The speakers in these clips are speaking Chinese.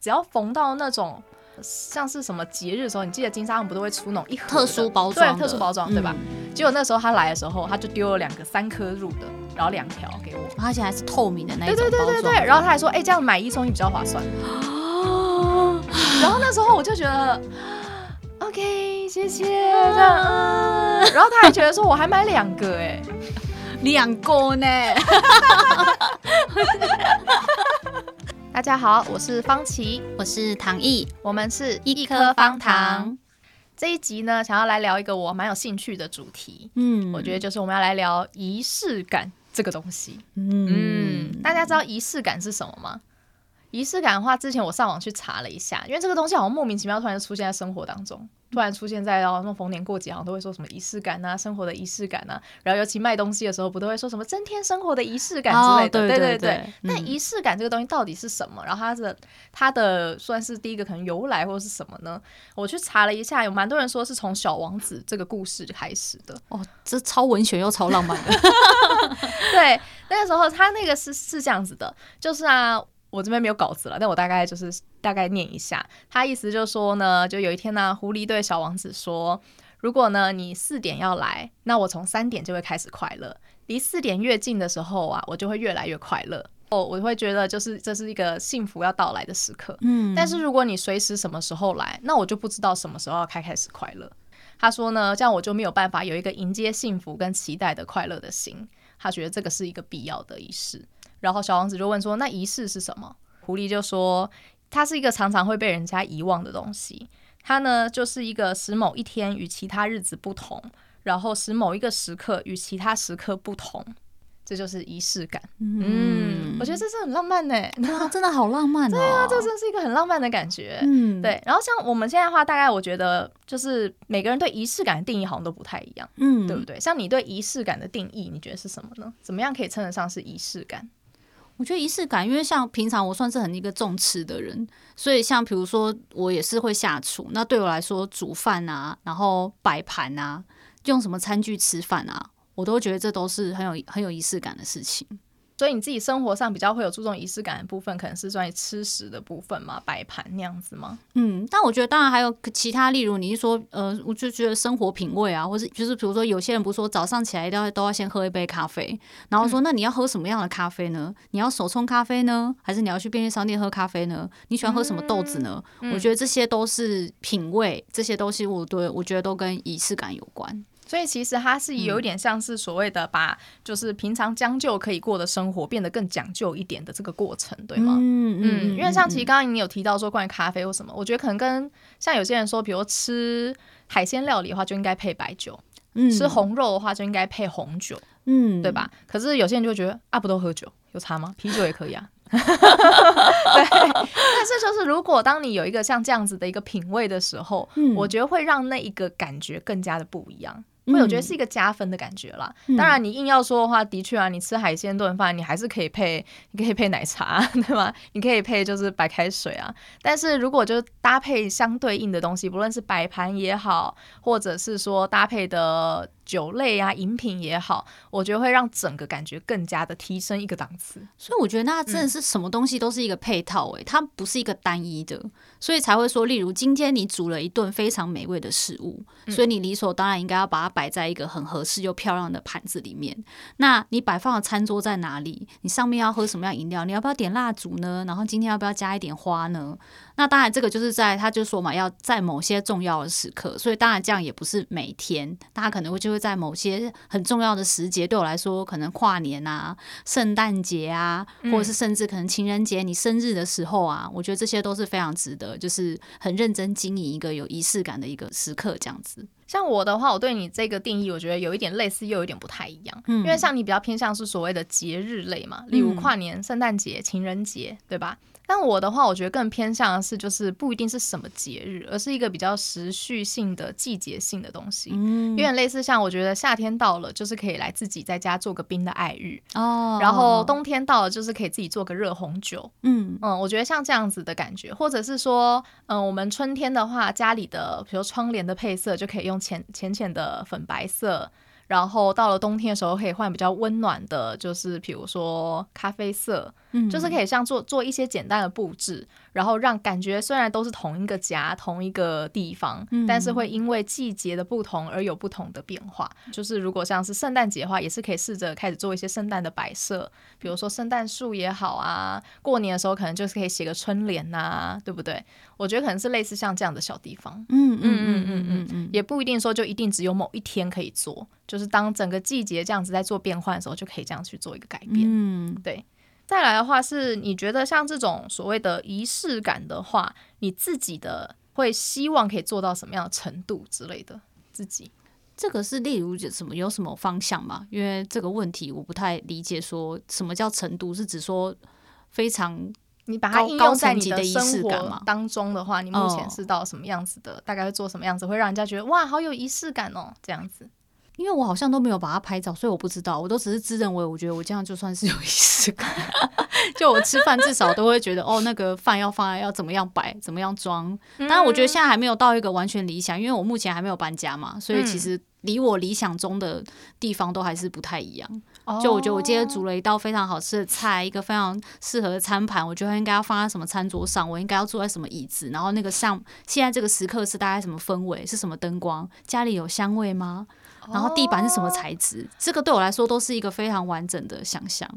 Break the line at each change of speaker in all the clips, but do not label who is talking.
只要逢到那种像是什么节日的时候，你记得金沙他们不都会出那种一盒
特殊包装，
对，特殊包装，对吧？嗯、结果那时候他来的时候，他就丢了两个三颗入的，然后两条给我，
而且还是透明的那种。
对对对对对，然后他还说，哎、欸，这样买一送一比较划算。然后那时候我就觉得，OK，谢谢这样。然后他还觉得说我还买两个哎，
两个呢。
大家好，我是方琦，
我是唐毅，
我们是一颗方糖。这一集呢，想要来聊一个我蛮有兴趣的主题。嗯，我觉得就是我们要来聊仪式感这个东西。嗯，嗯，大家知道仪式感是什么吗？仪式感的话，之前我上网去查了一下，因为这个东西好像莫名其妙突然就出现在生活当中，突然出现在哦那种逢年过节，好像都会说什么仪式感啊，生活的仪式感啊，然后尤其卖东西的时候，不都会说什么增添生活的仪式感之类的，哦、对，对对对。那仪式感这个东西到底是什么？然后它的它的算是第一个可能由来或者是什么呢？我去查了一下，有蛮多人说是从小王子这个故事开始的。
哦，这超文学又超浪漫的。
对，那个时候他那个是是这样子的，就是啊。我这边没有稿子了，但我大概就是大概念一下，他意思就是说呢，就有一天呢，狐狸对小王子说：“如果呢你四点要来，那我从三点就会开始快乐。离四点越近的时候啊，我就会越来越快乐。哦，我会觉得就是这是一个幸福要到来的时刻。嗯，但是如果你随时什么时候来，那我就不知道什么时候要开开始快乐。他说呢，这样我就没有办法有一个迎接幸福跟期待的快乐的心。他觉得这个是一个必要的仪式。”然后小王子就问说：“那仪式是什么？”狐狸就说：“它是一个常常会被人家遗忘的东西。它呢，就是一个使某一天与其他日子不同，然后使某一个时刻与其他时刻不同。这就是仪式感。嗯，嗯，我觉得这是很浪漫呢。
啊，真的好浪漫哦。
对啊，这真是一个很浪漫的感觉。嗯，对。然后像我们现在的话，大概我觉得就是每个人对仪式感的定义好像都不太一样。嗯，对不对？像你对仪式感的定义，你觉得是什么呢？怎么样可以称得上是仪式感？
我觉得仪式感，因为像平常我算是很一个重吃的人，所以像比如说我也是会下厨，那对我来说煮饭啊，然后摆盘啊，用什么餐具吃饭啊，我都觉得这都是很有很有仪式感的事情。
所以你自己生活上比较会有注重仪式感的部分，可能是关于吃食的部分嘛，摆盘那样子吗？
嗯，但我觉得当然还有其他，例如你是说，呃，我就觉得生活品味啊，或是就是比如说有些人不是说早上起来一定要都要先喝一杯咖啡，然后说那你要喝什么样的咖啡呢？你要手冲咖啡呢，还是你要去便利商店喝咖啡呢？你喜欢喝什么豆子呢？嗯，我觉得这些都是品味，这些东西我对我觉得都跟仪式感有关。
所以其实它是有一点像是所谓的把就是平常将就可以过的生活变得更讲究一点的这个过程，对吗？嗯嗯。因为像其实刚刚你有提到说关于咖啡或什么，我觉得可能跟像有些人说，比如吃海鲜料理的话就应该配白酒，嗯，吃红肉的话就应该配红酒，嗯，对吧？可是有些人就会觉得啊，不都喝酒，有差吗？啤酒也可以啊。对。但是就是如果当你有一个像这样子的一个品味的时候，嗯，我觉得会让那一个感觉更加的不一样。会，我觉得是一个加分的感觉啦。嗯、当然，你硬要说的话，的确啊，你吃海鲜炖饭，你还是可以配，你可以配奶茶，对吗？你可以配就是白开水啊。但是如果就是搭配相对应的东西，不论是摆盘也好，或者是说搭配的。酒类啊，饮品也好，我觉得会让整个感觉更加的提升一个档次。
所以我觉得那真的是什么东西都是一个配套，欸，诶、嗯，它不是一个单一的，所以才会说，例如今天你煮了一顿非常美味的食物，嗯、所以你理所当然应该要把它摆在一个很合适又漂亮的盘子里面。那你摆放的餐桌在哪里？你上面要喝什么样饮料？你要不要点蜡烛呢？然后今天要不要加一点花呢？那当然，这个就是在他就说嘛，要在某些重要的时刻，所以当然这样也不是每天，大家可能会就会在某些很重要的时节，对我来说，可能跨年啊、圣诞节啊，或者是甚至可能情人节、你生日的时候啊，我觉得这些都是非常值得，就是很认真经营一个有仪式感的一个时刻，这样子。
像我的话，我对你这个定义，我觉得有一点类似，又有一点不太一样，嗯，因为像你比较偏向是所谓的节日类嘛，例如跨年、圣诞节、情人节，对吧？但我的话，我觉得更偏向的是，就是不一定是什么节日，而是一个比较时序性的、季节性的东西。嗯，有点类似像我觉得夏天到了，就是可以来自己在家做个冰的爱玉哦。然后冬天到了，就是可以自己做个热红酒。嗯嗯，我觉得像这样子的感觉，或者是说，嗯，我们春天的话，家里的比如窗帘的配色就可以用浅浅浅的粉白色。然后到了冬天的时候，可以换比较温暖的，就是比如说咖啡色，嗯，就是可以像做做一些简单的布置，然后让感觉虽然都是同一个家、同一个地方，嗯、但是会因为季节的不同而有不同的变化。就是如果像是圣诞节的话，也是可以试着开始做一些圣诞的摆设，比如说圣诞树也好啊。过年的时候可能就是可以写个春联呐、啊，对不对？我觉得可能是类似像这样的小地方。嗯嗯嗯嗯嗯嗯，也不一定说就一定只有某一天可以做，就是当整个季节这样子在做变换的时候，就可以这样去做一个改变。嗯，对。再来的话是，你觉得像这种所谓的仪式感的话，你自己的会希望可以做到什么样的程度之类的？自己
这个是例如什么有什么方向吗？因为这个问题我不太理解，说什么叫程度？是指说非常
你把它应用在你的生活当中的话，你目前是到什么样子的？哦、大概会做什么样子，会让人家觉得哇，好有仪式感哦，这样子。
因为我好像都没有把它拍照，所以我不知道。我都只是自认为，我觉得我这样就算是有仪式感。就我吃饭至少都会觉得，哦，那个饭要放在要怎么样摆，怎么样装。当然，我觉得现在还没有到一个完全理想，因为我目前还没有搬家嘛，所以其实离我理想中的地方都还是不太一样。就我觉得我今天煮了一道非常好吃的菜，一个非常适合的餐盘，我觉得应该要放在什么餐桌上，我应该要坐在什么椅子，然后那个上现在这个时刻是大概什么氛围，是什么灯光，家里有香味吗？然后地板是什么材质？哦、这个对我来说都是一个非常完整的想象。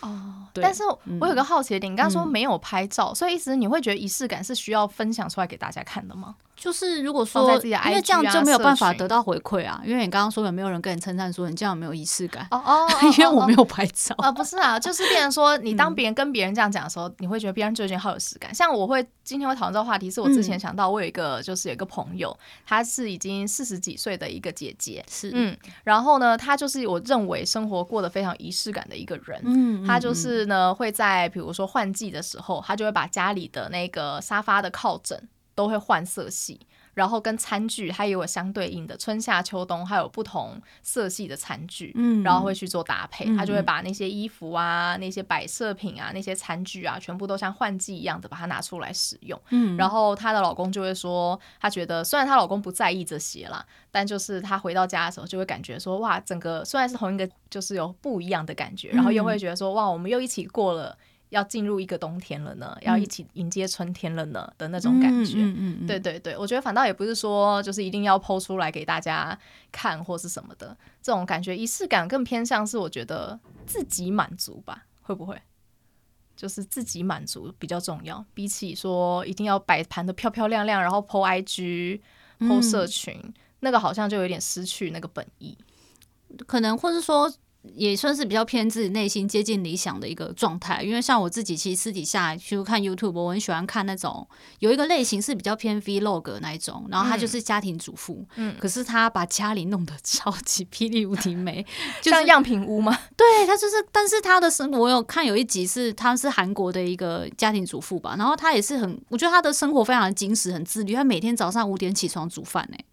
哦，但是我有个好奇的点，嗯、你刚刚说没有拍照，嗯、所以意思你会觉得仪式感是需要分享出来给大家看的吗？
就是如果说，因为这样就没有办法得到回馈啊。因为你刚刚说有没有人跟你称赞说你这样有没有仪式感？哦 哦，因为我没有拍照
啊，不是啊，就是变成说 你当别人跟别人这样讲的时候，你会觉得别人就觉得好有实感。像我会今天会讨论这个话题，是我之前想到我有一个就是有一个朋友，她是已经四十几岁的一个姐姐，是嗯，然后呢，他就是我认为生活过得非常仪式感的一个人，嗯，他就是呢会在比如说换季的时候，他就会把家里的那个沙发的靠枕都会换色系。然后跟餐具它也有相对应的春夏秋冬，还有不同色系的餐具，嗯，然后会去做搭配。她就会把那些衣服啊、那些摆设品啊、那些餐具啊，全部都像换季一样的把它拿出来使用。嗯，然后她的老公就会说，她觉得虽然她老公不在意这些啦，但就是她回到家的时候就会感觉说，哇，整个虽然是同一个，就是有不一样的感觉，然后又会觉得说，哇，我们又一起过了。要进入一个冬天了呢，要一起迎接春天了呢？的那种感觉。嗯嗯嗯、对对对，我觉得反倒也不是说就是一定要 po 出来给大家看或是什么的，这种感觉仪式感更偏向是我觉得自己满足吧，会不会？就是自己满足比较重要，比起说一定要摆盘的漂漂亮亮，然后 po IG、po 社群，嗯、那个好像就有点失去那个本意，
可能或是说。也算是比较偏自己内心接近理想的一个状态，因为像我自己其实私底下去看 YouTube，我很喜欢看那种有一个类型是比较偏 Vlog 那一种，然后他就是家庭主妇，嗯，可是他把家里弄得超级霹雳无敌美，
就像样品屋吗？
对，他就是，但是他的生活我有看有一集是他是韩国的一个家庭主妇吧，然后他也是很，我觉得他的生活非常的精实，很自律，他每天早上五点起床煮饭呢、欸。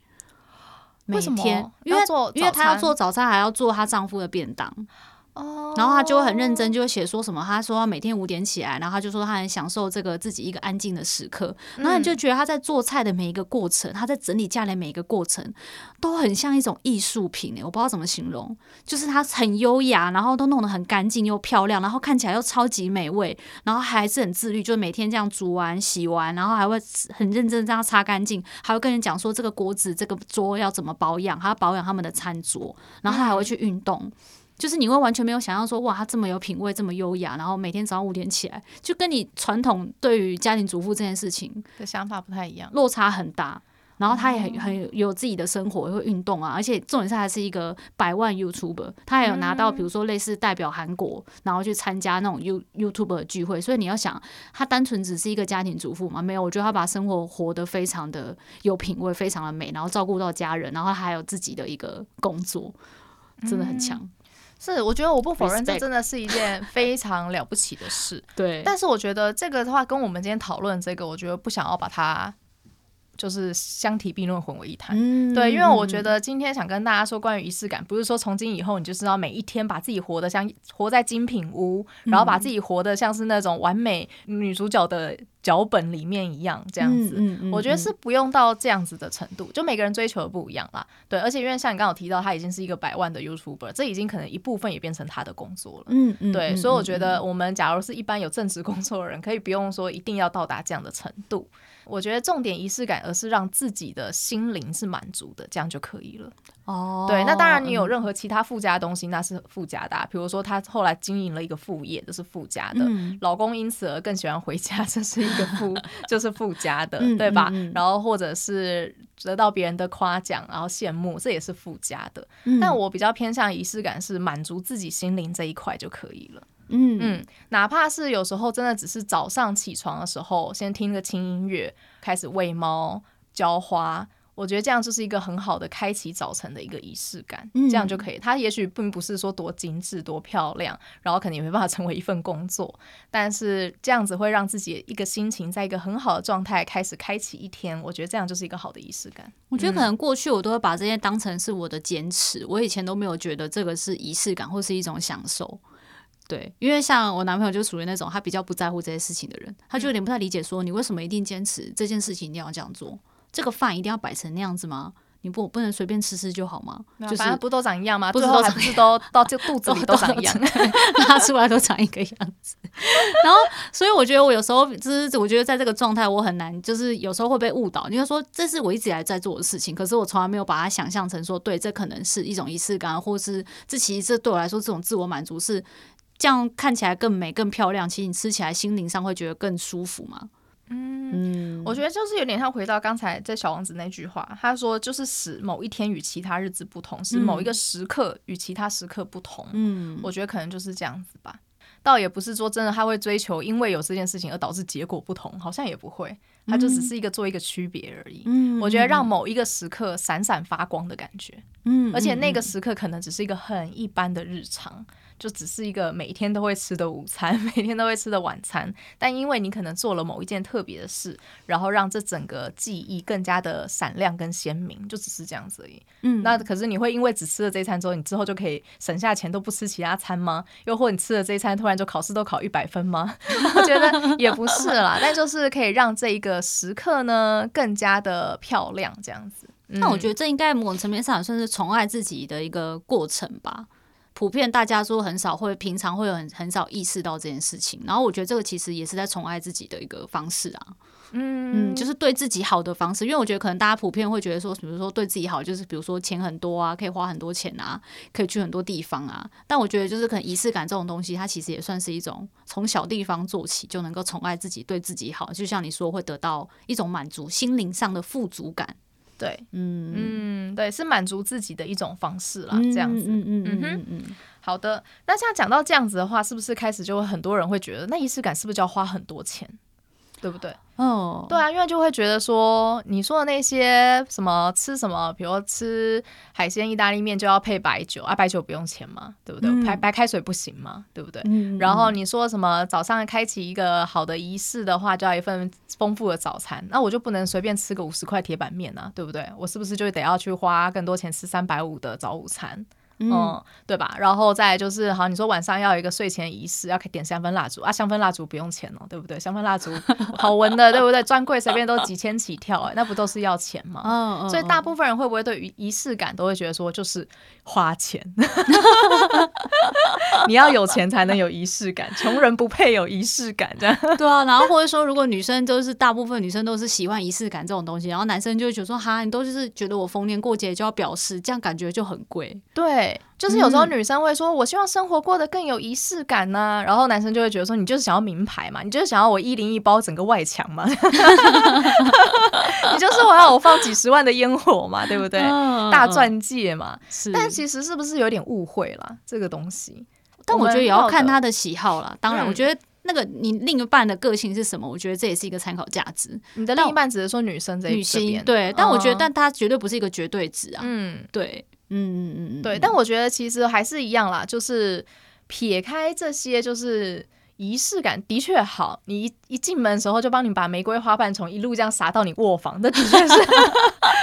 每天，因为因为她要做早餐，还要做她丈夫的便当。然后他就会很认真，就会写说什么。他说他每天五点起来，然后他就说他很享受这个自己一个安静的时刻。然后你就觉得他在做菜的每一个过程，他在整理家里每一个过程，都很像一种艺术品诶，我不知道怎么形容，就是他很优雅，然后都弄得很干净又漂亮，然后看起来又超级美味，然后还是很自律，就每天这样煮完洗完，然后还会很认真这样擦干净，还会跟人讲说这个锅子这个桌要怎么保养，还要保养他们的餐桌，然后他还会去运动。就是你会完全没有想象说，哇，他这么有品味，这么优雅，然后每天早上五点起来，就跟你传统对于家庭主妇这件事情
的想法不太一样，
落差很大。然后他也很很有自己的生活，也会运动啊，而且重点是还是一个百万 YouTuber，他还有拿到比如说类似代表韩国，然后去参加那种 You YouTuber 的聚会。所以你要想，他单纯只是一个家庭主妇嘛？没有，我觉得他把生活活得非常的有品味，非常的美，然后照顾到家人，然后还有自己的一个工作，真的很强。
是，我觉得我不否认这真的是一件非常了不起的事。
对，
但是我觉得这个的话，跟我们今天讨论这个，我觉得不想要把它就是相提并论，混为一谈。嗯，对，因为我觉得今天想跟大家说关于仪式感，不是说从今以后你就是要每一天把自己活得像活在精品屋，然后把自己活得像是那种完美女主角的脚本里面一样这样子，嗯嗯嗯、我觉得是不用到这样子的程度，就每个人追求的不一样啦。对，而且因为像你刚刚有提到，他已经是一个百万的 YouTuber，这已经可能一部分也变成他的工作了。嗯嗯，对，所以我觉得我们假如是一般有正职工作的人，可以不用说一定要到达这样的程度。我觉得重点仪式感，而是让自己的心灵是满足的，这样就可以了。哦，对，那当然你有任何其他附加的东西，那是附加的啊。比如说他后来经营了一个副业，这是附加的。嗯，老公因此而更喜欢回家，这是一个附，就是附加的，对吧？嗯嗯嗯。然后或者是得到别人的夸奖，然后羡慕，这也是附加的。嗯，但我比较偏向仪式感，是满足自己心灵这一块就可以了。嗯嗯，哪怕是有时候真的只是早上起床的时候，先听个轻音乐，开始喂猫、浇花，我觉得这样就是一个很好的开启早晨的一个仪式感，嗯、这样就可以。它也许并不是说多精致、多漂亮，然后肯定没办法成为一份工作，但是这样子会让自己一个心情在一个很好的状态开始开启一天，我觉得这样就是一个好的仪式感。
我觉得可能过去我都会把这些当成是我的坚持，我以前都没有觉得这个是仪式感或是一种享受。对，因为像我男朋友就属于那种他比较不在乎这些事情的人，他就有点不太理解，说你为什么一定坚持这件事情一定要这样做？这个饭一定要摆成那样子吗？你不不能随便吃吃就好吗？
就是反正不都长一样吗？不是都不是都到这肚 子里都长一样，
拉出来都长一个样子。然后，所以我觉得我有时候就是我觉得在这个状态我很难，就是有时候会被误导。你就说这是我一直以来在做的事情，可是我从来没有把它想象成说，对，这可能是一种仪式感，或是这其实这对我来说这种自我满足是。这样看起来更美、更漂亮，其实你吃起来心灵上会觉得更舒服吗？
嗯，我觉得就是有点像回到刚才在小王子那句话，他说就是使某一天与其他日子不同，使某一个时刻与其他时刻不同。嗯，我觉得可能就是这样子吧。倒也不是说真的他会追求，因为有这件事情而导致结果不同，好像也不会，他就只是一个做一个区别而已。嗯，我觉得让某一个时刻闪闪发光的感觉。嗯，而且那个时刻可能只是一个很一般的日常。就只是一个每天都会吃的午餐，每天都会吃的晚餐，但因为你可能做了某一件特别的事，然后让这整个记忆更加的闪亮跟鲜明，就只是这样子而已。嗯，那可是你会因为只吃了这一餐之后，你之后就可以省下钱都不吃其他餐吗？又或你吃了这一餐，突然就考试都考一百分吗？我觉得也不是啦，但就是可以让这一个时刻呢更加的漂亮，这样子。
那、嗯、我觉得这应该某种层面上也算是宠爱自己的一个过程吧。普遍大家说很少会，平常会有很很少意识到这件事情。然后我觉得这个其实也是在宠爱自己的一个方式啊，嗯嗯，就是对自己好的方式。因为我觉得可能大家普遍会觉得说，比如说对自己好，就是比如说钱很多啊，可以花很多钱啊，可以去很多地方啊。但我觉得就是可能仪式感这种东西，它其实也算是一种从小地方做起就能够宠爱自己，对自己好。就像你说会得到一种满足，心灵上的富足感。
对，嗯。嗯，对，是满足自己的一种方式啦，这样子，嗯嗯嗯嗯嗯，好的，那像讲到这样子的话，是不是开始就会很多人会觉得，那仪式感是不是就要花很多钱？对不对？哦，对啊，因为就会觉得说，你说的那些什么吃什么，比如吃海鲜意大利面就要配白酒啊，白酒不用钱嘛，对不对？白、嗯、白开水不行嘛，对不对？嗯、然后你说什么早上开启一个好的仪式的话，就要一份丰富的早餐，那我就不能随便吃个五十块铁板面啊，对不对？我是不是就得要去花更多钱吃三百五的早午餐？嗯，嗯，对吧？然后再就是，好，你说晚上要有一个睡前仪式，要点香氛蜡烛啊，香氛蜡烛不用钱哦，对不对？香氛蜡烛好闻的，对不对？专柜随便都几千起跳，哎，那不都是要钱吗？嗯嗯。所以大部分人会不会对于仪式感都会觉得说，就是花钱？你要有钱才能有仪式感，穷人不配有仪式感，这样。
对啊，然后或者说，如果女生都是大部分女生都是喜欢仪式感这种东西，然后男生就会觉得说，哈，你都就是觉得我逢年过节就要表示，这样感觉就很贵。
对。就是有时候女生会说，我希望生活过得更有仪式感呐、啊，然后男生就会觉得说，你就是想要名牌嘛，你就是想要我一零一包整个外墙嘛，你就是我要我放几十万的烟火嘛，对不对？大钻戒嘛，是。但其实是不是有点误会了这个东西？
但我觉得也要看他的喜好啦。当然，我觉得那个你另一半的个性是什么，我觉得这也是一个参考价值。
你的另一半只是说女生这一女性
对，但我觉得，但他绝对不是一个绝对值啊。嗯，对。嗯
嗯嗯，对，但我觉得其实还是一样啦，就是撇开这些，就是仪式感的确好。你一一进门的时候就帮你把玫瑰花瓣从一路这样撒到你卧房，那的确是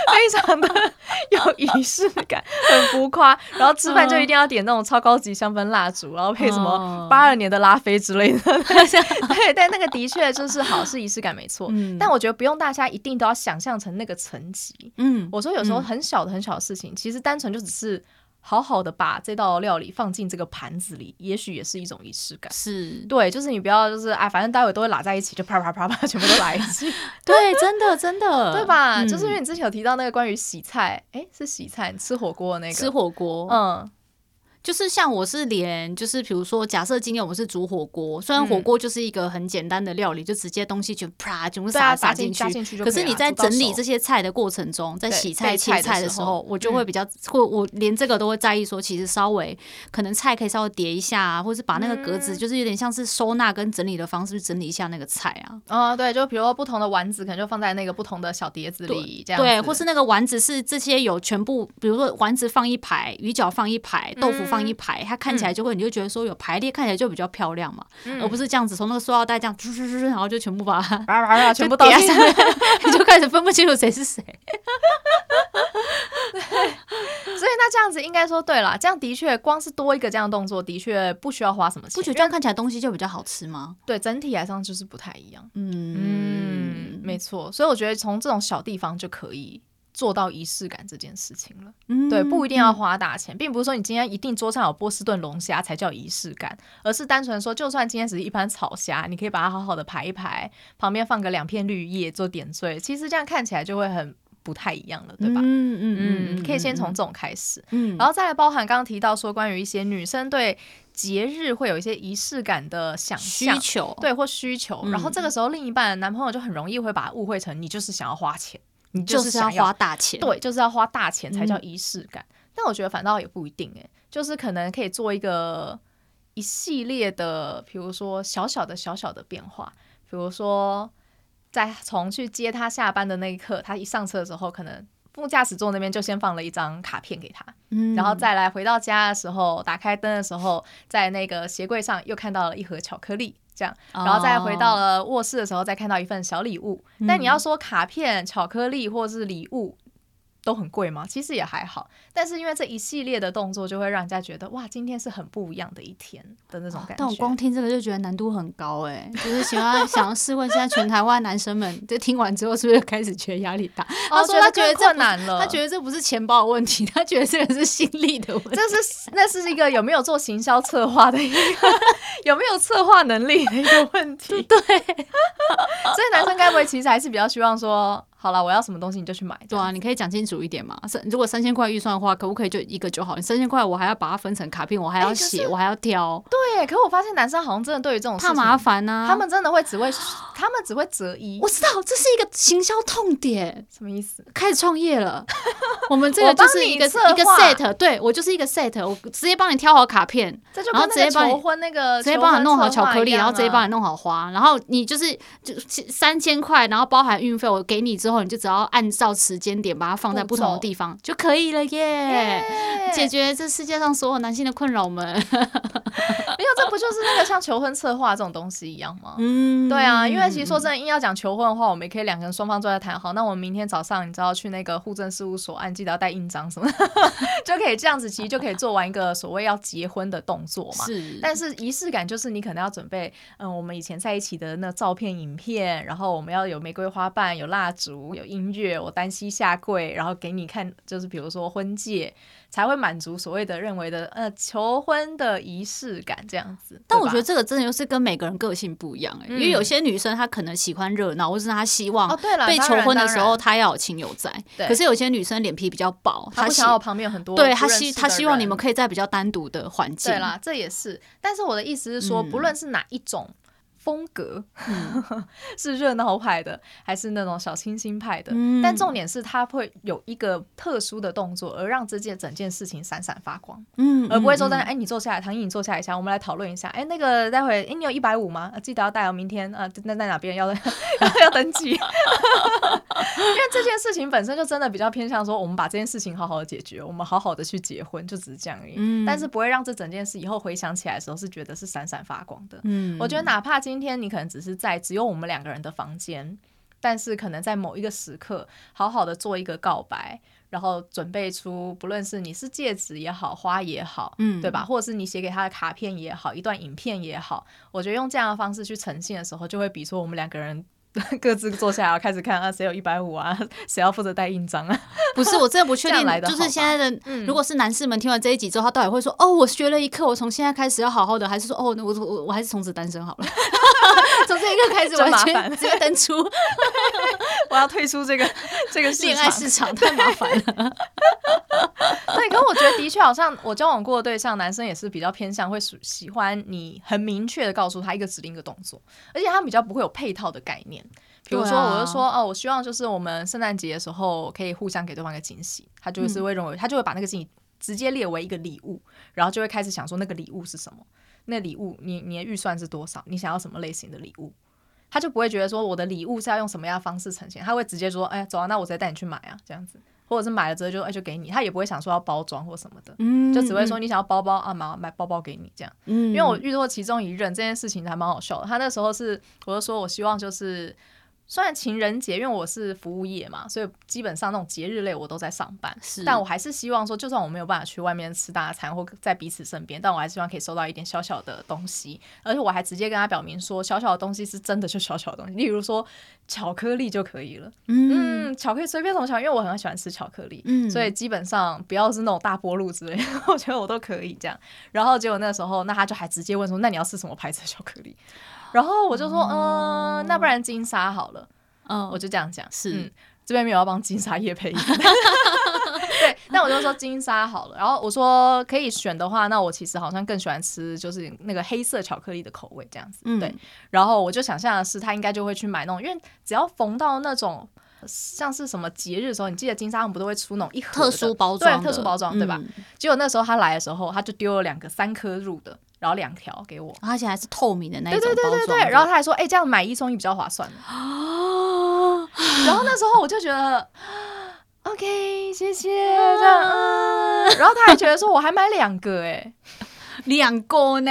非常的 有仪式感，很浮夸。然后吃饭就一定要点那种超高级香氛蜡烛，然后配什么八二年的拉菲之类的。对，但那个的确就是好，是仪式感没错。嗯、但我觉得不用大家一定都要想象成那个层级。嗯，我说有时候很小的很小的事情，其实单纯就只是。好好的把这道料理放进这个盘子里，也许也是一种仪式感。
是
对，就是你不要就是哎，反正待会都会拉在一起，就啪啪啪啪，全部都来一起。
对，真的真的，
对吧？嗯、就是因为你之前有提到那个关于洗菜，哎，是洗菜，你吃火锅的那个
吃火锅，嗯。就是像我是连，就是比如说，假设今天我们是煮火锅，虽然火锅就是一个很简单的料理，就直接东西就啪全部撒撒进去。可是你在整理这些菜的过程中，在洗菜切菜的时候，我就会比较，或我连这个都会在意，说其实稍微可能菜可以稍微叠一下啊，或是把那个格子，就是有点像是收纳跟整理的方式整理一下那个菜啊。
啊，对，就比如说不同的丸子，可能就放在那个不同的小碟子里，这样
对，或是那个丸子是这些有全部，比如说丸子放一排，鱼饺放一排，豆腐放一排，它看起来就会，你就觉得说有排列，看起来就比较漂亮嘛，而不是这样子从那个塑料袋这样，然后就全部把它
全部倒在上面，
你就开始分不清楚谁是谁。
所以那这样子应该说对了，这样的确光是多一个这样的动作，的确不需要花什么钱。
不觉得这样看起来东西就比较好吃吗？
对，整体来上就是不太一样。嗯嗯，没错。所以我觉得从这种小地方就可以。做到仪式感这件事情了，嗯、对，不一定要花大钱，并不是说你今天一定桌上有波士顿龙虾才叫仪式感，而是单纯说，就算今天只是一盘炒虾，你可以把它好好的排一排，旁边放个两片绿叶做点缀，其实这样看起来就会很不太一样了，对吧？嗯嗯嗯，可以先从这种开始，嗯，然后再来包含刚刚提到说关于一些女生对节日会有一些仪式感的想象，需求，对，或需求，嗯、然后这个时候另一半男朋友就很容易会把它误会成你就是想要花钱。你就是要
花大钱，
对，就是要花大钱才叫仪式感。嗯、但我觉得反倒也不一定诶，就是可能可以做一个一系列的，比如说小小的小小的变化，比如说在从去接他下班的那一刻，他一上车的时候，可能副驾驶座那边就先放了一张卡片给他，嗯，然后再来回到家的时候，打开灯的时候，在那个鞋柜上又看到了一盒巧克力。这样，然后再回到了卧室的时候，再看到一份小礼物。哦、但你要说卡片、巧克力或是礼物。都很贵吗？其实也还好，但是因为这一系列的动作，就会让人家觉得哇，今天是很不一样的一天的那种感觉。
但我光听这个就觉得难度很高哎，就是喜欢想要试问，现在全台湾男生们就听完之后，是不是开始觉得压力大？他说他觉得这难了，他觉得这不是钱包的问题，他觉得这个是心力的问题。
这是那是一个有没有做行销策划的一个 有没有策划能力的一个问题。
对，所
以男生该不会其实还是比较希望说。好了，我要什么东西你就去买。
对啊，你可以讲清楚一点嘛。三如果三千块预算的话，可不可以就一个就好？你三千块，我还要把它分成卡片，我还要写，欸、我还要挑。
对，可是我发现男生好像真的对于这种
怕麻烦啊。
他们真的会只会，他们只会择一。
我知道这是一个行销痛点，
什么意思？
开始创业了。我们这个就是一个一个 set，对我就是一个 set，我直接帮你挑好卡片，
这就然后直接帮你求婚那个，
直接帮你弄好巧克力，然后直接帮你弄好花，然后你就是就三千块，然后包含运费，我给你之后，你就只要按。照时间点把它放在不同的地方就可以了耶，yeah! 解决这世界上所有男性的困扰们。
没有，这不就是那个像求婚策划这种东西一样吗？嗯，对啊，因为其实说真的，硬要讲求婚的话，我们也可以两个人双方坐在谈好。那我们明天早上，你知道去那个户政事务所，按记得要带印章什么，就可以这样子，其实就可以做完一个所谓要结婚的动作嘛。是，但是仪式感就是你可能要准备，嗯，我们以前在一起的那照片、影片，然后我们要有玫瑰花瓣、有蜡烛、有音乐。我单膝下跪，然后给你看，就是比如说婚戒，才会满足所谓的认为的呃求婚的仪式感这样子。
但我觉得这个真的又是跟每个人个性不一样哎、欸，嗯、因为有些女生她可能喜欢热闹，或是她希望被求婚的时候她要有亲友在。可是有些女生脸皮比较薄，她不想要旁边有很多，对她希她希望你们可以在比较单独的环境。
对啦，这也是。但是我的意思是说，嗯、不论是哪一种。风格、嗯、是热闹派的，还是那种小清新派的？嗯、但重点是，他会有一个特殊的动作，而让这件整件事情闪闪发光。嗯，而不会说，哎，你坐下来，唐毅，你坐下来一下，我们来讨论一下。哎，那个待会，哎，你有一百五吗？记得要带哦，明天啊，那在哪边要 要登记？因为这件事情本身就真的比较偏向说，我们把这件事情好好的解决，我们好好的去结婚，就只是这样而已。嗯，但是不会让这整件事以后回想起来的时候是觉得是闪闪发光的。嗯，我觉得哪怕今今天你可能只是在只有我们两个人的房间，但是可能在某一个时刻，好好的做一个告白，然后准备出不论是你是戒指也好，花也好，嗯，对吧？或者是你写给他的卡片也好，一段影片也好，我觉得用这样的方式去呈现的时候，就会比说我们两个人。各自坐下来开始看啊，谁有一百五啊？谁要负责带印章啊？
不是，我真的不确定。就是现在的，嗯如果是男士们听完这一集之后，他到底会说：“哦，我学了一课，我从现在开始要好好的。”还是说：“哦，我我我还是从此单身好了。”从这一刻开始完全直接登出，
我要退出这个这个
恋爱市场，太麻烦了。
对，可是我觉得的确好像我交往过的对象，男生也是比较偏向会喜欢你很明确的告诉他一个指令一个动作，而且他比较不会有配套的概念。比如说，我就说哦，我希望就是我们圣诞节的时候可以互相给对方一个惊喜，他就是会认为他就会把那个惊喜直接列为一个礼物，然后就会开始想说那个礼物是什么。那礼物，你你的预算是多少？你想要什么类型的礼物？他就不会觉得说我的礼物是要用什么样的方式呈现，他会直接说，哎，走啊，那我直接带你去买啊，这样子，或者是买了之后就哎就给你，他也不会想说要包装或什么的，嗯，就只会说你想要包包啊，买买包包给你这样，嗯，因为我遇到过其中一任这件事情还蛮好笑的，他那时候是我就说我希望就是。虽然情人节，因为我是服务业嘛，所以基本上那种节日类我都在上班。是，但我还是希望说，就算我没有办法去外面吃大餐或在彼此身边，但我还是希望可以收到一点小小的东西。而且我还直接跟他表明说，小小的东西是真的，就小小的东西，例如说巧克力就可以了。嗯，嗯，巧克力随便什么巧克力，因为我很喜欢吃巧克力，嗯，所以基本上不要是那种大波露之类的，我觉得我都可以这样。然后结果那时候，那他就还直接问说，那你要吃什么牌子的巧克力？然后我就说，嗯、呃，那不然金沙好了。嗯，我就这样讲，是、嗯、这边没有要帮金沙叶配音。对，那我就说金沙好了。然后我说可以选的话，那我其实好像更喜欢吃就是那个黑色巧克力的口味这样子。嗯、对，然后我就想象的是，他应该就会去买那种，因为只要逢到那种像是什么节日的时候，你记得金沙他们不都会出那种一盒
特殊包装，
对，特殊包装，对吧？嗯、结果那时候他来的时候，他就丢了两个三颗入的。然后两条给我，
而且还是透明的那种包装。对对对对对。
然后他还说：“哎、欸，这样买一送一比较划算。”哦然后那时候我就觉得，OK，谢谢。这样，嗯。然后他还觉得说：“我还买两个，哎，
两个呢。”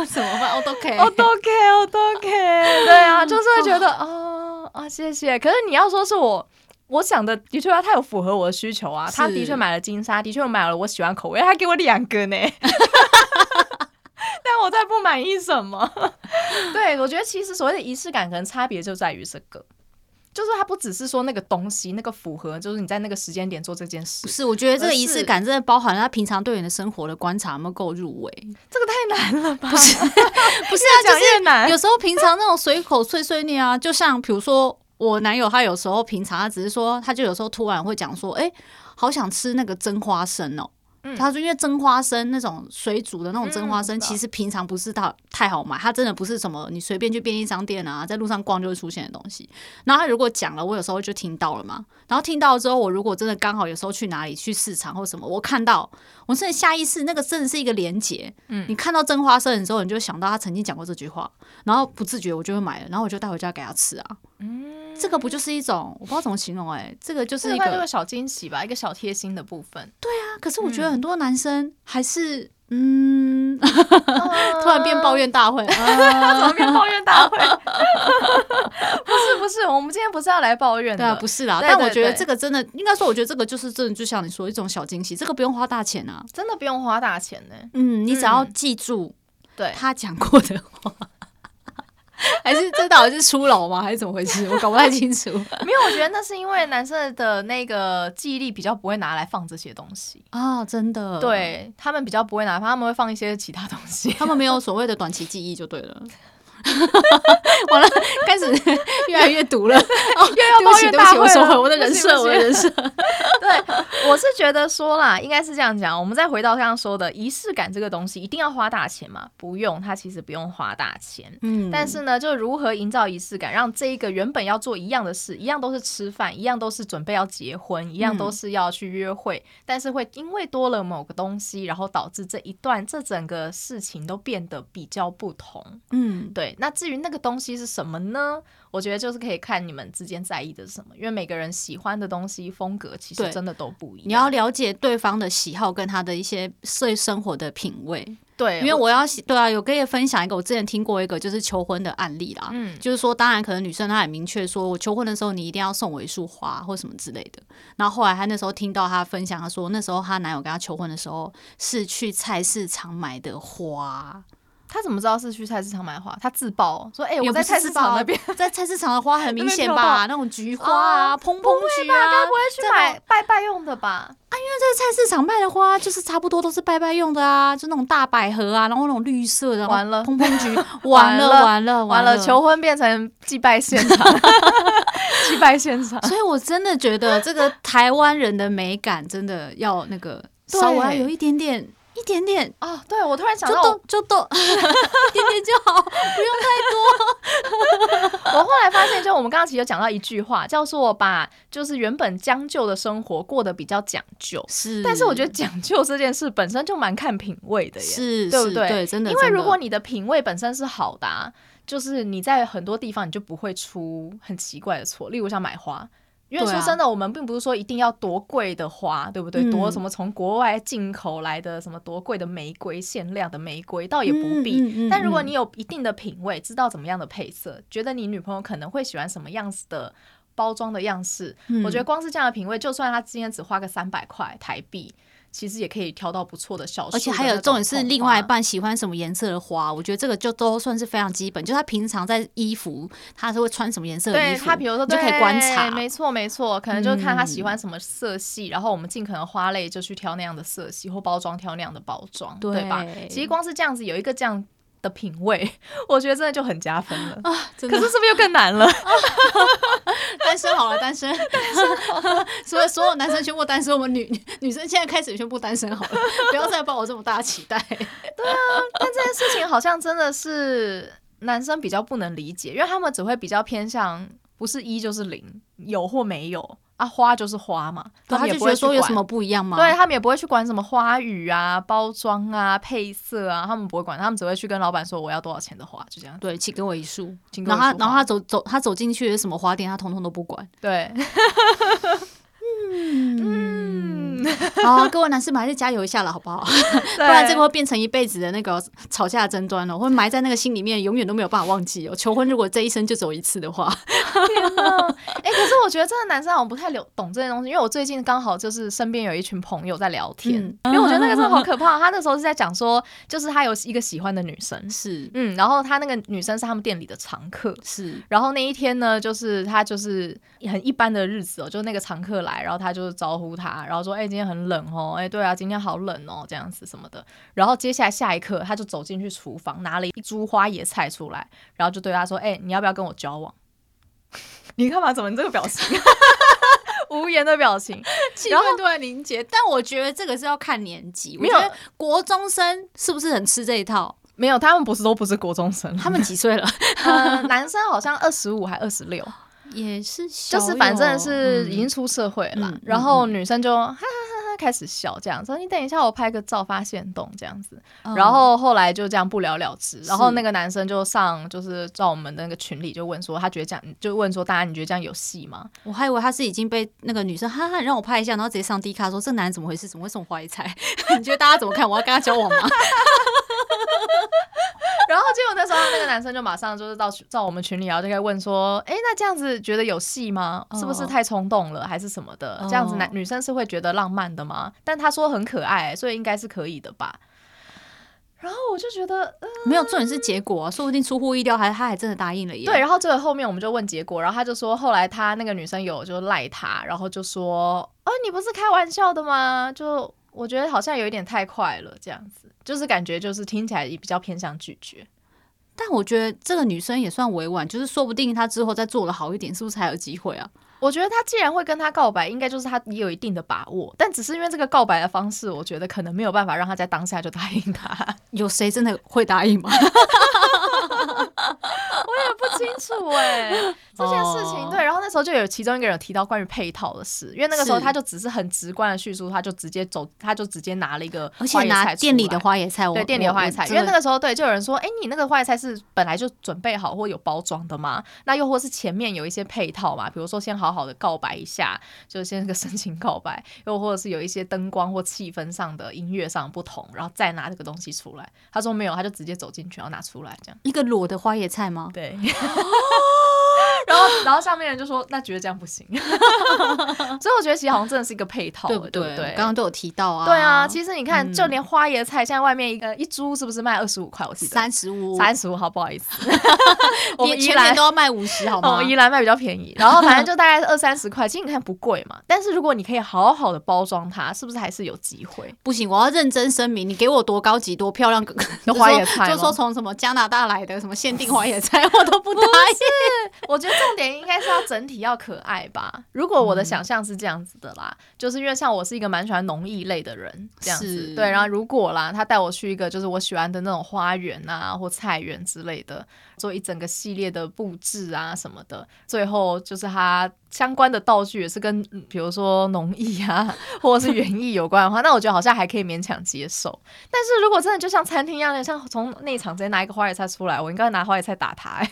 怎么办？我都 OK，
我都 OK，，我都可以。对啊，就是会觉得啊啊，谢谢。可是你要说是我。我想的的确啊，他有符合我的需求啊，他的确买了金沙，的确买了我喜欢口味，他给我两个呢，但我再不满意什么？对，我觉得其实所谓的仪式感，可能差别就在于这个，就是它不只是说那个东西那个符合，就是你在那个时间点做这件事。
不是，我觉得这个仪式感真的包含了他平常对你的生活的观察有没有够入微，
这个太难了吧？
不是，不是啊，就是有时候平常那种随口碎碎念啊，就像比如说。我男友他有时候平常他只是说，他就有时候突然会讲说，哎，好想吃那个蒸花生哦。嗯、他说，因为蒸花生那种水煮的那种蒸花生，其实平常不是太太好买，它真的不是什么你随便去便利商店啊，在路上逛就会出现的东西。然后他如果讲了，我有时候就听到了嘛。然后听到了之后，我如果真的刚好有时候去哪里去市场或什么，我看到，我甚至下意识那个真的是一个连结。嗯，你看到蒸花生的时候，你就想到他曾经讲过这句话，然后不自觉我就会买了，然后我就带回家给他吃啊。嗯，这个不就是一种我不知道怎么形容哎、欸，这个就是一
个，小惊喜吧，一个小贴心的部分。
对啊，可是我觉得很多男生还是嗯，嗯突然变抱怨大会 怎
么变抱怨大会？不是不是，我们今天不是要来抱怨的，
对啊，不是啦。但我觉得这个真的应该说，我觉得这个就是真的，就像你说一种小惊喜，这个不用花大钱啊，
真的不用花大钱呢、欸。
嗯，你只要记住对他讲过的话。还是这到底是初老吗？还是怎么回事？我搞不太清楚。
没有，我觉得那是因为男生的那个记忆力比较不会拿来放这些东西
啊，真的。
对，他们比较不会拿，他们会放一些其他东西。
他们没有所谓的短期记忆就对了。完了，开始越来越毒了。哦，又要抱怨大会我的人设，我的人设。
对，我是觉得说啦，应该是这样讲。我们再回到刚刚说的仪式感这个东西，一定要花大钱吗？不用，它其实不用花大钱。嗯，但是呢，就如何营造仪式感，让这一个原本要做一样的事，一样都是吃饭，一样都是准备要结婚，一样都是要去约会，嗯、但是会因为多了某个东西，然后导致这一段这整个事情都变得比较不同。嗯，对。那至于那个东西是什么呢？我觉得就是可以看你们之间在意的是什么，因为每个人喜欢的东西风格其实真的都不一样。
你要了解对方的喜好跟他的一些生生活的品味。
对，
因为我要对啊，有跟你分享一个我之前听过一个就是求婚的案例啦，嗯，就是说当然可能女生她很明确说，我求婚的时候你一定要送我一束花或什么之类的。然后后来她那时候听到她分享，她说那时候她男友跟她求婚的时候是去菜市场买的花。
他怎么知道是去菜市场买花？他自爆说：“哎、欸，我在菜市场那边，
在菜市场的花很明显吧？那种菊花啊，蓬蓬菊啊，
该不会去买拜拜用的吧？
啊，因为在菜市场卖的花就是差不多都是拜拜用的啊，就那种大百合啊，然后那种绿色的，
完了，
蓬蓬菊，完了，完了，
完了，求婚变成祭拜现场，祭拜现场。
所以我真的觉得这个台湾人的美感真的要那个稍微有一点点。”一点点
啊、哦，对，我突然想到，
就都就都一点点就好，不用太多。
我后来发现，就我们刚刚其实有讲到一句话，叫做把就是原本将就的生活过得比较讲究。
是，
但是我觉得讲究这件事本身就蛮看品味的耶，
是，
对不对？
对，真的。
因为如果你的品味本身是好的、啊，就是你在很多地方你就不会出很奇怪的错，例如像买花。因为说真的，我们并不是说一定要多贵的花，对不对？多什么从国外进口来的什么多贵的玫瑰，限量的玫瑰，倒也不必。但如果你有一定的品味，知道怎么样的配色，觉得你女朋友可能会喜欢什么样子的包装的样式，我觉得光是这样的品味，就算他今天只花个三百块台币。其实也可以挑到不错的小树，
而且还有重点是另外一半喜欢什么颜色的花，我觉得这个就都算是非常基本。就他平常在衣服，他是会穿什么颜色的衣服，
他比如说
就可以观察。
没错没错，可能就看他喜欢什么色系，嗯、然后我们尽可能花类就去挑那样的色系或包装，挑那样的包装，对，对吧？其实光是这样子有一个这样的品味，我觉得真的就很加分了啊！可是是不是又更难了？
单身好了，单身，单身，所以所有男生全部单身，我们女女生现在开始宣布单身好了，不要再抱我这么大期待。对
啊，但这件事情好像真的是男生比较不能理解，因为他们只会比较偏向不是一就是零，有或没有。啊，花就是花嘛，他们也不会说
有什么不一样嘛？
对，他们也不会去管什么花语啊、包装啊、配色啊，他们不会管，他们只会去跟老板说我要多少钱的花，就这样。
对，请给我一束。然后他，然后他走走，他走进去什么花店，他通通都不管。
对。
嗯，好，各位男士们还是加油一下了，好不好？不然这个会变成一辈子的那个吵架争端了，会埋在那个心里面，永远都没有办法忘记哦。求婚如果这一生就走一次的话，
天哪！哎，可是我觉得真的男生好像不太懂这些东西，因为我最近刚好就是身边有一群朋友在聊天，因为我觉得那个真的好可怕。他那时候是在讲说，就是他有一个喜欢的女生，
是
嗯，然后他那个女生是他们店里的常客，
是。
然后那一天呢，就是他就是很一般的日子哦，就那个常客来，然后他。他就是招呼他，然后说：“哎、欸，今天很冷哦，哎、欸，对啊，今天好冷哦，这样子什么的。”然后接下来下一刻，他就走进去厨房，拿了一株花野菜出来，然后就对他说：“哎、欸，你要不要跟我交往？” 你干嘛？怎么你这个表情？无言的表情，
气氛突然凝结。但我觉得这个是要看年纪，没有国中生是不是很吃这一套？
没有，他们不是都不是国中生，
他们几岁了？
呃，男生好像二十五还二十六。
也是，
就是反正是已经出社会了，嗯、然后女生就开始笑，这样说：“你等一下，我拍个照发现动这样子。嗯”然后后来就这样不了了之。然后那个男生就上，就是在我们的那个群里就问说：“他觉得这样，就问说大家你觉得这样有戏吗？”
我还以为他是已经被那个女生哈哈让我拍一下，然后直接上 D 卡说：“这男人怎么回事？怎么会送花一菜？你觉得大家怎么看？我要跟他交往吗？”
然后结果那时候那个男生就马上就是到到我们群里，然后就开始问说：“哎，那这样子觉得有戏吗？是不是太冲动了，还是什么的？这样子男女生是会觉得浪漫的吗？”但他说很可爱，所以应该是可以的吧。然后我就觉得，嗯、
没有重点是结果，说不定出乎意料，还他还真的答应了耶。
对，然后这个后面我们就问结果，然后他就说，后来他那个女生有就赖他，然后就说：“哦，你不是开玩笑的吗？”就我觉得好像有一点太快了，这样子。就是感觉就是听起来也比较偏向拒绝，
但我觉得这个女生也算委婉，就是说不定她之后再做的好一点，是不是才有机会啊？
我觉得她既然会跟他告白，应该就是她也有一定的把握，但只是因为这个告白的方式，我觉得可能没有办法让她在当下就答应他。
有谁真的会答应吗？
我也不清楚哎、欸，这件事情对，然后那时候就有其中一个人提到关于配套的事，因为那个时候他就只是很直观的叙述，他就直接走，他就直接拿了一个花椰菜，而且拿
店里的花椰菜，
对，店里的花椰菜，因为那个时候对，就有人说，哎，你那个花椰菜是本来就准备好或有包装的吗？那又或是前面有一些配套嘛，比如说先好好的告白一下，就是先那个深情告白，又或者是有一些灯光或气氛上的音乐上不同，然后再拿这个东西出来。他说没有，他就直接走进去，然后拿出来，这样
一个裸的花椰菜吗？
对。然后，然后上面人就说：“那觉得这样不行。”所以我觉得其实好像真的是一个配套，对不对？
刚刚都有提到啊。
对啊，其实你看，就连花椰菜，现在外面一个一株是不是卖二十五块？我记得
三十五，
三十五，好不好意思。
我们宜兰都要卖五十，好吗？
宜兰卖比较便宜，然后反正就大概是二三十块。其实你看不贵嘛，但是如果你可以好好的包装它，是不是还是有机会？
不行，我要认真声明，你给我多高级、多漂亮的花椰菜，就说从什么加拿大来的什么限定花椰菜，我都不答应。
我觉得重点应该是要整体要可爱吧。如果我的想象是这样子的啦，嗯、就是因为像我是一个蛮喜欢农艺类的人，这样子对。然后如果啦，他带我去一个就是我喜欢的那种花园啊或菜园之类的，做一整个系列的布置啊什么的，最后就是他相关的道具也是跟比如说农艺啊或者是园艺有关的话，那我觉得好像还可以勉强接受。但是如果真的就像餐厅一样，像从内场直接拿一个花椰菜出来，我应该拿花椰菜打他、欸。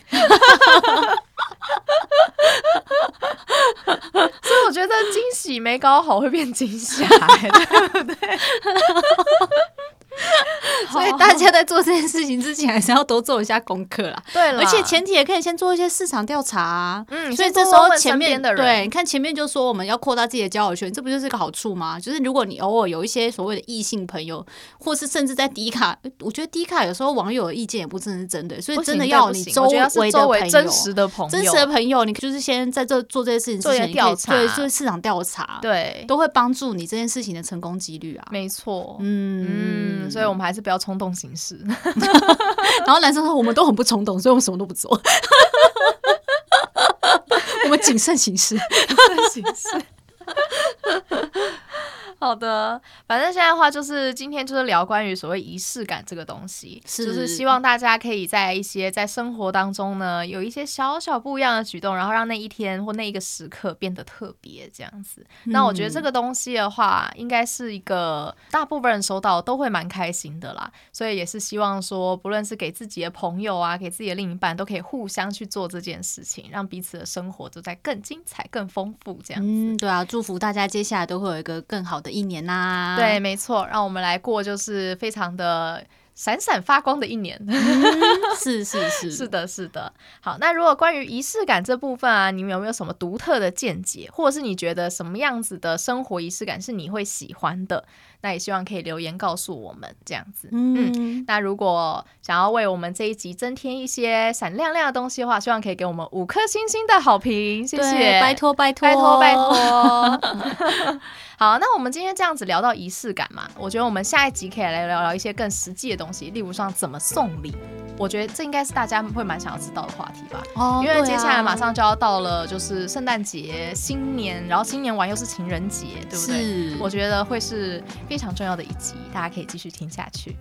所以我觉得惊喜没搞好会变惊吓，对不对？
所以大家在做这件事情之前，还是要多做一下功课啦。
对了，
而且前提也可以先做一些市场调查啊。嗯，所以这时候前面的人，对，你看前面就说我们要扩大自己的交友圈，这不就是个好处吗？就是如果你偶尔有一些所谓的异性朋友，或是甚至在迪卡，我觉得迪卡有时候网友的意见也不真是真的，所以真的要你周围的朋友，
真实的朋友，
真实的朋友，你就是先在这做这些事情之前，调查，对，做市场调查，
对，
都会帮助你这件事情的成功几率啊。
没错，嗯嗯，所以我们还是不要。冲动行事，
然后男生说我们都很不冲动，所以我们什么都不做。我们谨慎行事，谨慎行事。
好的，反正现在的话就是今天就是聊关于所谓仪式感这个东西，是就是希望大家可以在一些在生活当中呢，有一些小小不一样的举动，然后让那一天或那一个时刻变得特别这样子。嗯、那我觉得这个东西的话，应该是一个大部分人收到都会蛮开心的啦。所以也是希望说，不论是给自己的朋友啊，给自己的另一半，都可以互相去做这件事情，让彼此的生活都在更精彩、更丰富这样子。
嗯，对啊，祝福大家接下来都会有一个更好的。一年呐、啊，
对，没错，让我们来过就是非常的闪闪发光的一年。
是是是，
是的，是的。好，那如果关于仪式感这部分啊，你们有没有什么独特的见解，或者是你觉得什么样子的生活仪式感是你会喜欢的？那也希望可以留言告诉我们这样子。嗯，嗯，那如果想要为我们这一集增添一些闪亮亮的东西的话，希望可以给我们五颗星星的好评，谢谢，
拜托拜托
拜托拜托。好，那我们今天这样子聊到仪式感嘛，我觉得我们下一集可以来聊聊一些更实际的东西，例如说怎么送礼。我觉得这应该是大家会蛮想要知道的话题吧。哦，因为接下来马上就要到了，就是圣诞节、新年，然后新年完又是情人节，对不对？是。我觉得会是非常重要的一集，大家可以继续听下去。